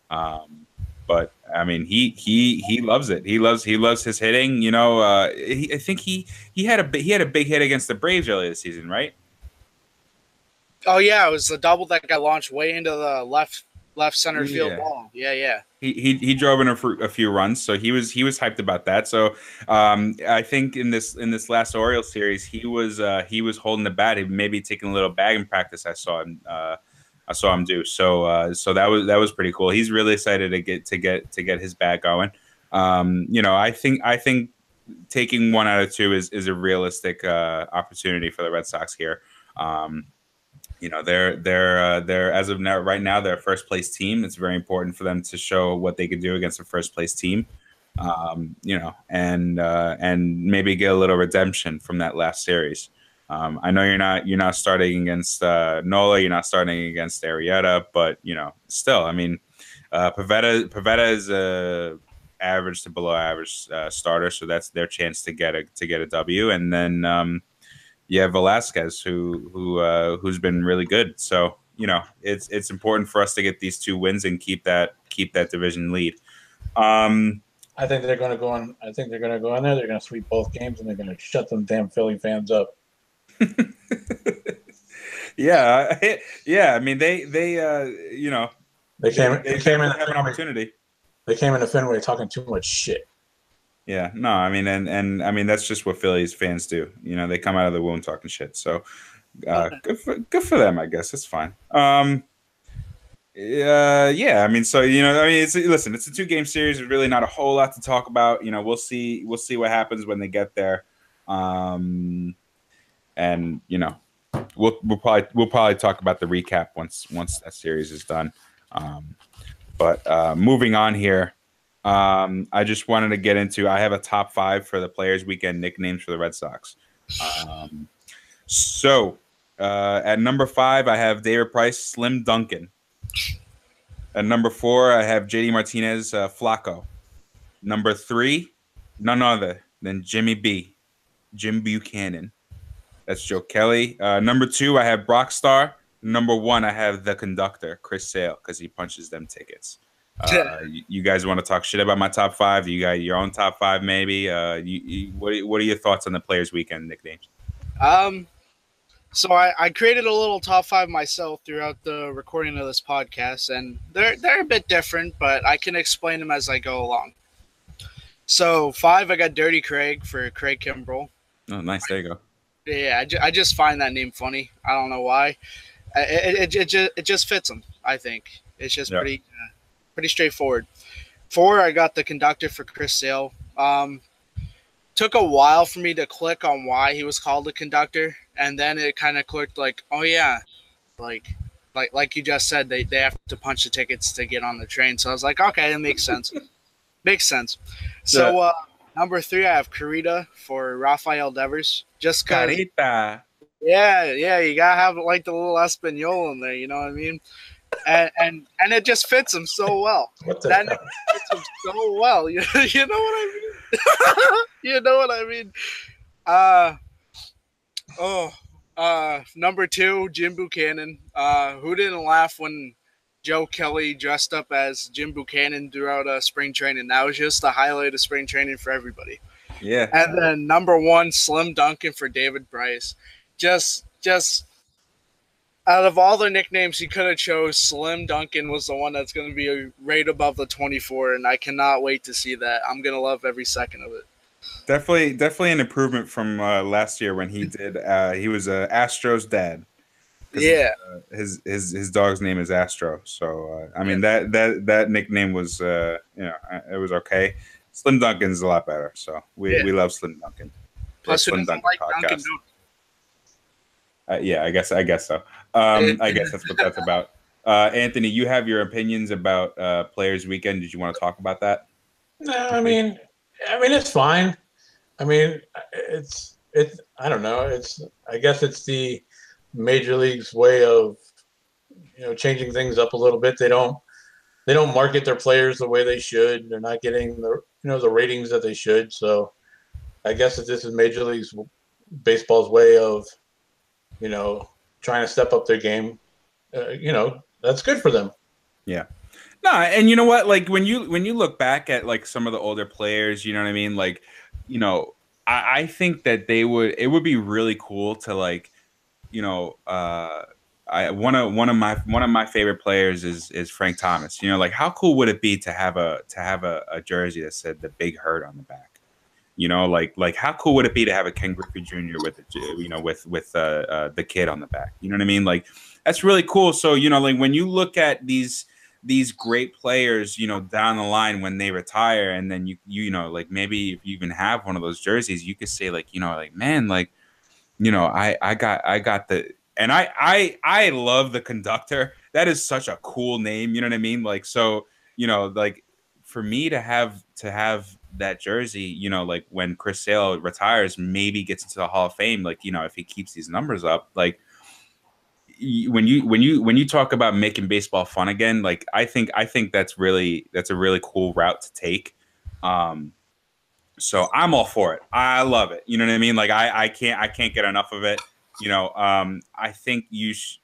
um, but I mean, he he he loves it. He loves he loves his hitting. You know, uh, he, I think he he had a he had a big hit against the Braves earlier this season, right? Oh yeah, it was the double that got launched way into the left left center field yeah. ball. Yeah, yeah. He, he, he drove in a, a, few runs, so he was he was hyped about that. So um, I think in this in this last Orioles series, he was uh, he was holding the bat. He maybe taking a little bagging practice. I saw him uh, I saw him do. So uh, so that was that was pretty cool. He's really excited to get to get to get his bat going. Um, you know, I think I think taking one out of two is is a realistic uh, opportunity for the Red Sox here. Um, you know they're they're uh, they're as of now right now they're a first place team. It's very important for them to show what they can do against a first place team. Um, you know, and uh, and maybe get a little redemption from that last series. Um, I know you're not you're not starting against uh, Nola, you're not starting against Arrieta, but you know, still, I mean, uh, Pivetta Pivetta is a average to below average uh, starter, so that's their chance to get a to get a W, and then. Um, you have Velasquez who who uh, who's been really good. So you know it's it's important for us to get these two wins and keep that keep that division lead. Um, I think they're going to go on. I think they're going to go in there. They're going to sweep both games and they're going to shut them damn Philly fans up. yeah, yeah. I mean, they they uh, you know they came they, they came in have an opportunity. They came into Fenway talking too much shit. Yeah, no, I mean, and and I mean that's just what Phillies fans do. You know, they come out of the womb talking shit. So, uh, good for good for them, I guess. It's fine. Um, uh, yeah, I mean, so you know, I mean, it's listen, it's a two game series. There's really not a whole lot to talk about. You know, we'll see, we'll see what happens when they get there. Um, and you know, we'll we'll probably we'll probably talk about the recap once once that series is done. Um, but uh, moving on here. Um, I just wanted to get into. I have a top five for the Players Weekend nicknames for the Red Sox. Um, so uh, at number five, I have David Price, Slim Duncan. At number four, I have JD Martinez, uh, Flacco. Number three, none other than Jimmy B, Jim Buchanan. That's Joe Kelly. Uh, number two, I have Brock Star. Number one, I have the conductor, Chris Sale, because he punches them tickets. Uh, you, guys want to talk shit about my top five? You got your own top five, maybe? Uh, you, you, what, what are your thoughts on the Players Weekend nicknames? Um, so I, I created a little top five myself throughout the recording of this podcast, and they're they're a bit different, but I can explain them as I go along. So five, I got Dirty Craig for Craig Kimbrel. Oh, nice. There you go. Yeah, I, ju- I just find that name funny. I don't know why. Uh, It, it, it, just, it just fits him. I think it's just pretty uh, pretty straightforward. Four, I got the conductor for Chris Sale. Um, took a while for me to click on why he was called the conductor, and then it kind of clicked like, oh yeah, like like like you just said, they, they have to punch the tickets to get on the train. So I was like, okay, that makes sense. makes sense. So uh, number three, I have Carita for Rafael Devers. Just Carita. yeah, yeah, you gotta have like the little Espanol in there, you know what I mean? And and and it just fits him so well. What the That fits him so well. You, you know what I mean? you know what I mean? Uh oh, uh number two, Jim Buchanan. Uh who didn't laugh when Joe Kelly dressed up as Jim Buchanan throughout uh, spring training? That was just the highlight of spring training for everybody. Yeah. And then number one, Slim Duncan for David Price. Just, just out of all the nicknames he could have chose, Slim Duncan was the one that's going to be right above the 24, and I cannot wait to see that. I'm going to love every second of it. Definitely, definitely an improvement from uh, last year when he did. Uh, he was uh, Astro's dad. Yeah. uh, his his his dog's name is Astro. So uh, I mean that that that nickname was uh, you know uh, it was okay. Slim Duncan's a lot better. So we, Yeah. we love Slim Duncan. Plus, Slim Duncan like podcast. Donuts? Uh, yeah, I guess I guess so. Um, I guess that's what that's about. Uh, Anthony, you have your opinions about uh, Players Weekend. Did you want to talk about that? No, I mean, I mean it's fine. I mean, it's it's I don't know. It's I guess it's the major league's way of you know changing things up a little bit. They don't they don't market their players the way they should. They're not getting the you know the ratings that they should. So I guess that this is Major League's baseball's way of you know trying to step up their game. Uh, you know that's good for them. Yeah. No, and you know what? Like when you when you look back at like some of the older players, you know what I mean? Like, you know, I, I think that they would it would be really cool to like, you know, uh I one of one of my one of my favorite players is is Frank Thomas. You know, like how cool would it be to have a to have a, a jersey that said the big hurt on the back? You know, like like how cool would it be to have a Ken Griffey Jr. with the you know with with uh, uh, the kid on the back? You know what I mean? Like that's really cool. So you know, like when you look at these these great players, you know, down the line when they retire, and then you you know, like maybe if you even have one of those jerseys, you could say like, you know, like man, like, you know, I I got I got the and I I I love the conductor. That is such a cool name. You know what I mean? Like so, you know, like for me to have to have that jersey, you know, like when Chris Sale retires, maybe gets into the Hall of Fame, like you know, if he keeps these numbers up, like when you when you when you talk about making baseball fun again, like I think I think that's really that's a really cool route to take. Um, so I'm all for it. I love it. You know what I mean? Like I I can't I can't get enough of it. You know, um, I think you. Sh-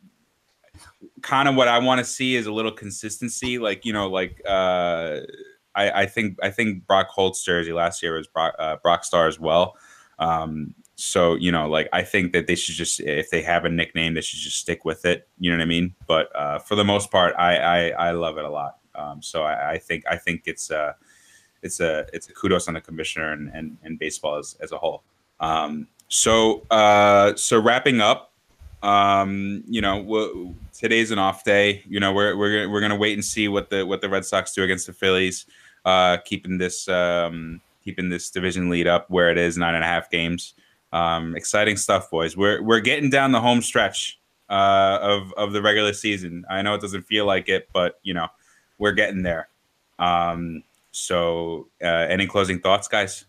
kind of what I want to see is a little consistency. Like you know, like uh, I, I think I think Brock Holt's jersey last year was Brock, uh, Brock Star as well. Um, so you know, like I think that they should just if they have a nickname, they should just stick with it. You know what I mean? But uh, for the most part, I I, I love it a lot. Um, so I, I think I think it's uh it's a it's a kudos on the commissioner and and, and baseball as, as a whole. Um, so uh, so wrapping up, um, you know, w- today's an off day. You know, we're we're we're gonna wait and see what the what the Red Sox do against the Phillies, uh, keeping this um, keeping this division lead up where it is nine and a half games. Um, exciting stuff, boys. We're we're getting down the home stretch uh, of of the regular season. I know it doesn't feel like it, but you know, we're getting there. Um, so, uh, any closing thoughts, guys?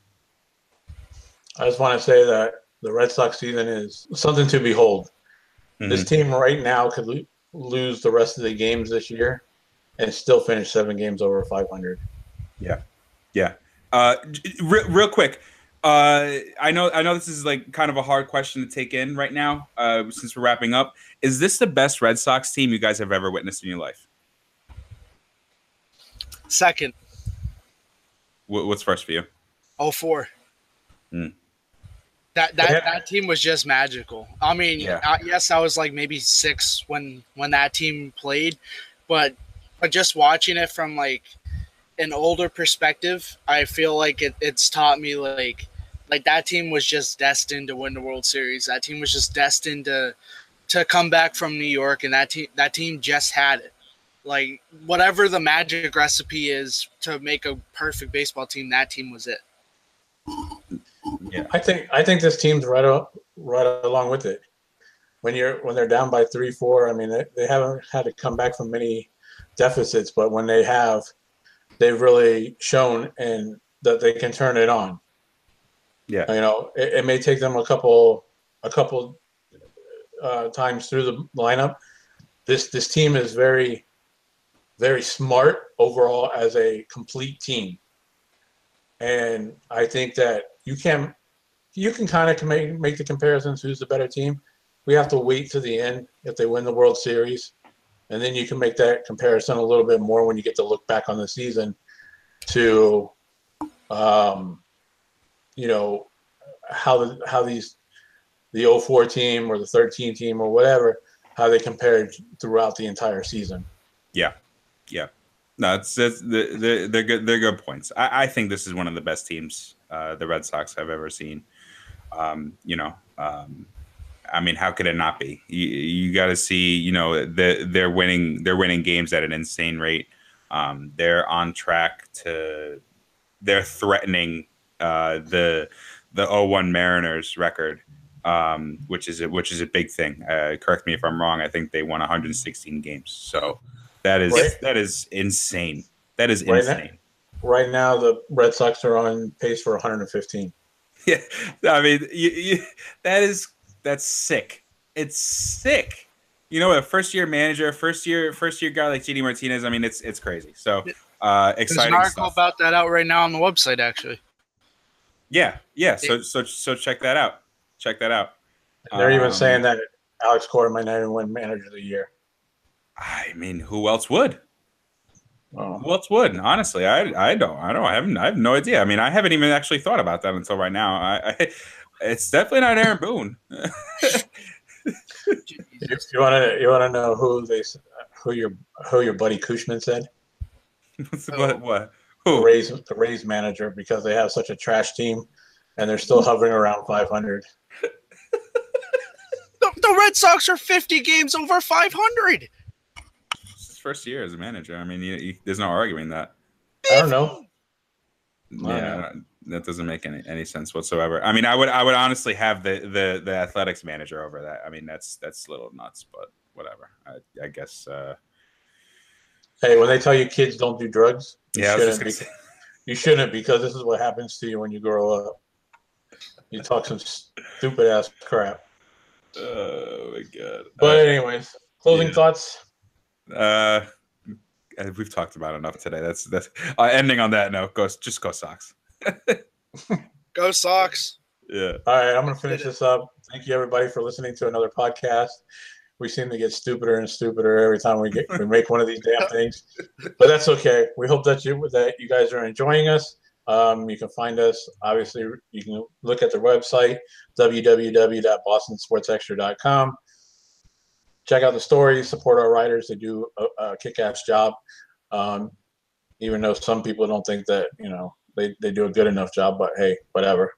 I just want to say that the Red Sox season is something to behold. This team right now could lo- lose the rest of the games this year and still finish seven games over 500. Yeah. Yeah. Uh, j- real, real quick, Uh, I know, I know this is like kind of a hard question to take in right now, uh, since we're wrapping up. Is this the best Red Sox team you guys have ever witnessed in your life? Second, Wh- What's first for you? oh four. Hmm. That that, Yeah. that team was just magical. I mean, Yeah. uh, yes, I was like maybe six when when that team played, but but just watching it from like an older perspective, I feel like it, it's taught me like like that team was just destined to win the World Series. That team was just destined to to come back from New York, and that team that team just had it. Like whatever the magic recipe is to make a perfect baseball team, that team was it. Yeah, I think I think this team's right up, right along with it. When you're when they're down by three, four, I mean they, they haven't had to come back from many deficits, but when they have, they've really shown and that they can turn it on. Yeah. You know, it, it may take them a couple a couple uh, times through the lineup. This this team is very very smart overall as a complete team. And I think that you can you can kind of make make the comparisons who's the better team. We have to wait to the end if they win the World Series, and then you can make that comparison a little bit more when you get to look back on the season to, um, you know, how the how these the 04 team or the 13 team or whatever how they compared throughout the entire season. Yeah, yeah. No, it's, it's the the they're good. They're good points. I, I think this is one of the best teams uh, the Red Sox i've ever seen. Um, you know, um, I mean, how could it not be? You, you got to see. You know, the, they're winning. They're winning games at an insane rate. Um, they're on track to. They're threatening uh, the the 01 Mariners record, um, which is a, which is a big thing. Uh, correct me if I'm wrong. I think they won 116 games. So that is Right. that is insane. That is Right now- insane. Right now, the Red Sox are on pace for 115. Yeah, I mean, you, you, that is that's sick. It's sick. You know, a first year manager, first year first year guy like JD Martinez. I mean, it's it's crazy. So uh, There's an article stuff. about that out right now on the website, actually. yeah, yeah. So so so check that out. Check that out. They're even Um, saying that Alex Cora might not even win Manager of the Year. I mean, who else would? Oh. Who else would? Honestly, I I don't I don't I haven't I have no idea. I mean, I haven't even actually thought about that until right now. I, I it's definitely not Aaron Boone. You want to you want to know who they who your who your buddy Cushman said what oh. what? the Who? Rays the Rays manager because they have such a trash team and they're still hovering around 500. The, the Red Sox are 50 games over 500. It's his first year as a manager. I mean, you, you, there's no arguing that. I don't know. Yeah, that doesn't make any, any sense whatsoever. I mean, I would I would honestly have the the the athletics manager over that. I mean, that's that's a little nuts, but whatever. I, I guess. Uh, Hey, when they tell you kids don't do drugs, you yeah, I was just shouldn't. Be, you shouldn't because this is what happens to you when you grow up. You talk some stupid ass crap. Oh my god. But anyways, closing yeah. thoughts. Uh, uh, we've talked about enough today. That's that's uh, ending on that note. Go just go Sox. Go Sox. Yeah. All right, I'm going to finish this up. Thank you, everybody, for listening to another podcast. We seem to get stupider and stupider every time we get we make one of these damn things, but that's okay. We hope that you that you guys are enjoying us. Um, you can find us obviously. You can look at the website www.bostonsportsextra.com. Check out the stories. Support our writers. They do a, a kick-ass job. Um, even though some people don't think that you know they, they do a good enough job, but hey, whatever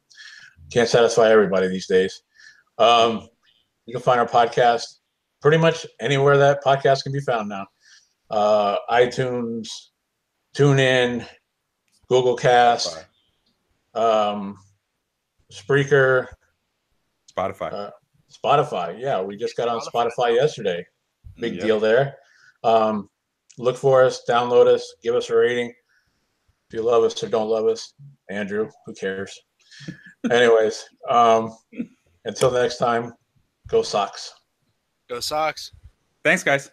can't satisfy everybody these days. Um, you can find our podcast pretty much anywhere that podcast can be found now. Uh, iTunes, TuneIn, Google Cast, um, Spreaker, Spotify. Uh, Spotify. Yeah, we just got on Spotify. Spotify yesterday. Big Yeah. deal there. Um, look for us, download us, give us a rating. If you love us or don't love us, Andrew, who cares? Anyways, um, until next time, go Sox. Go Sox. Thanks, guys.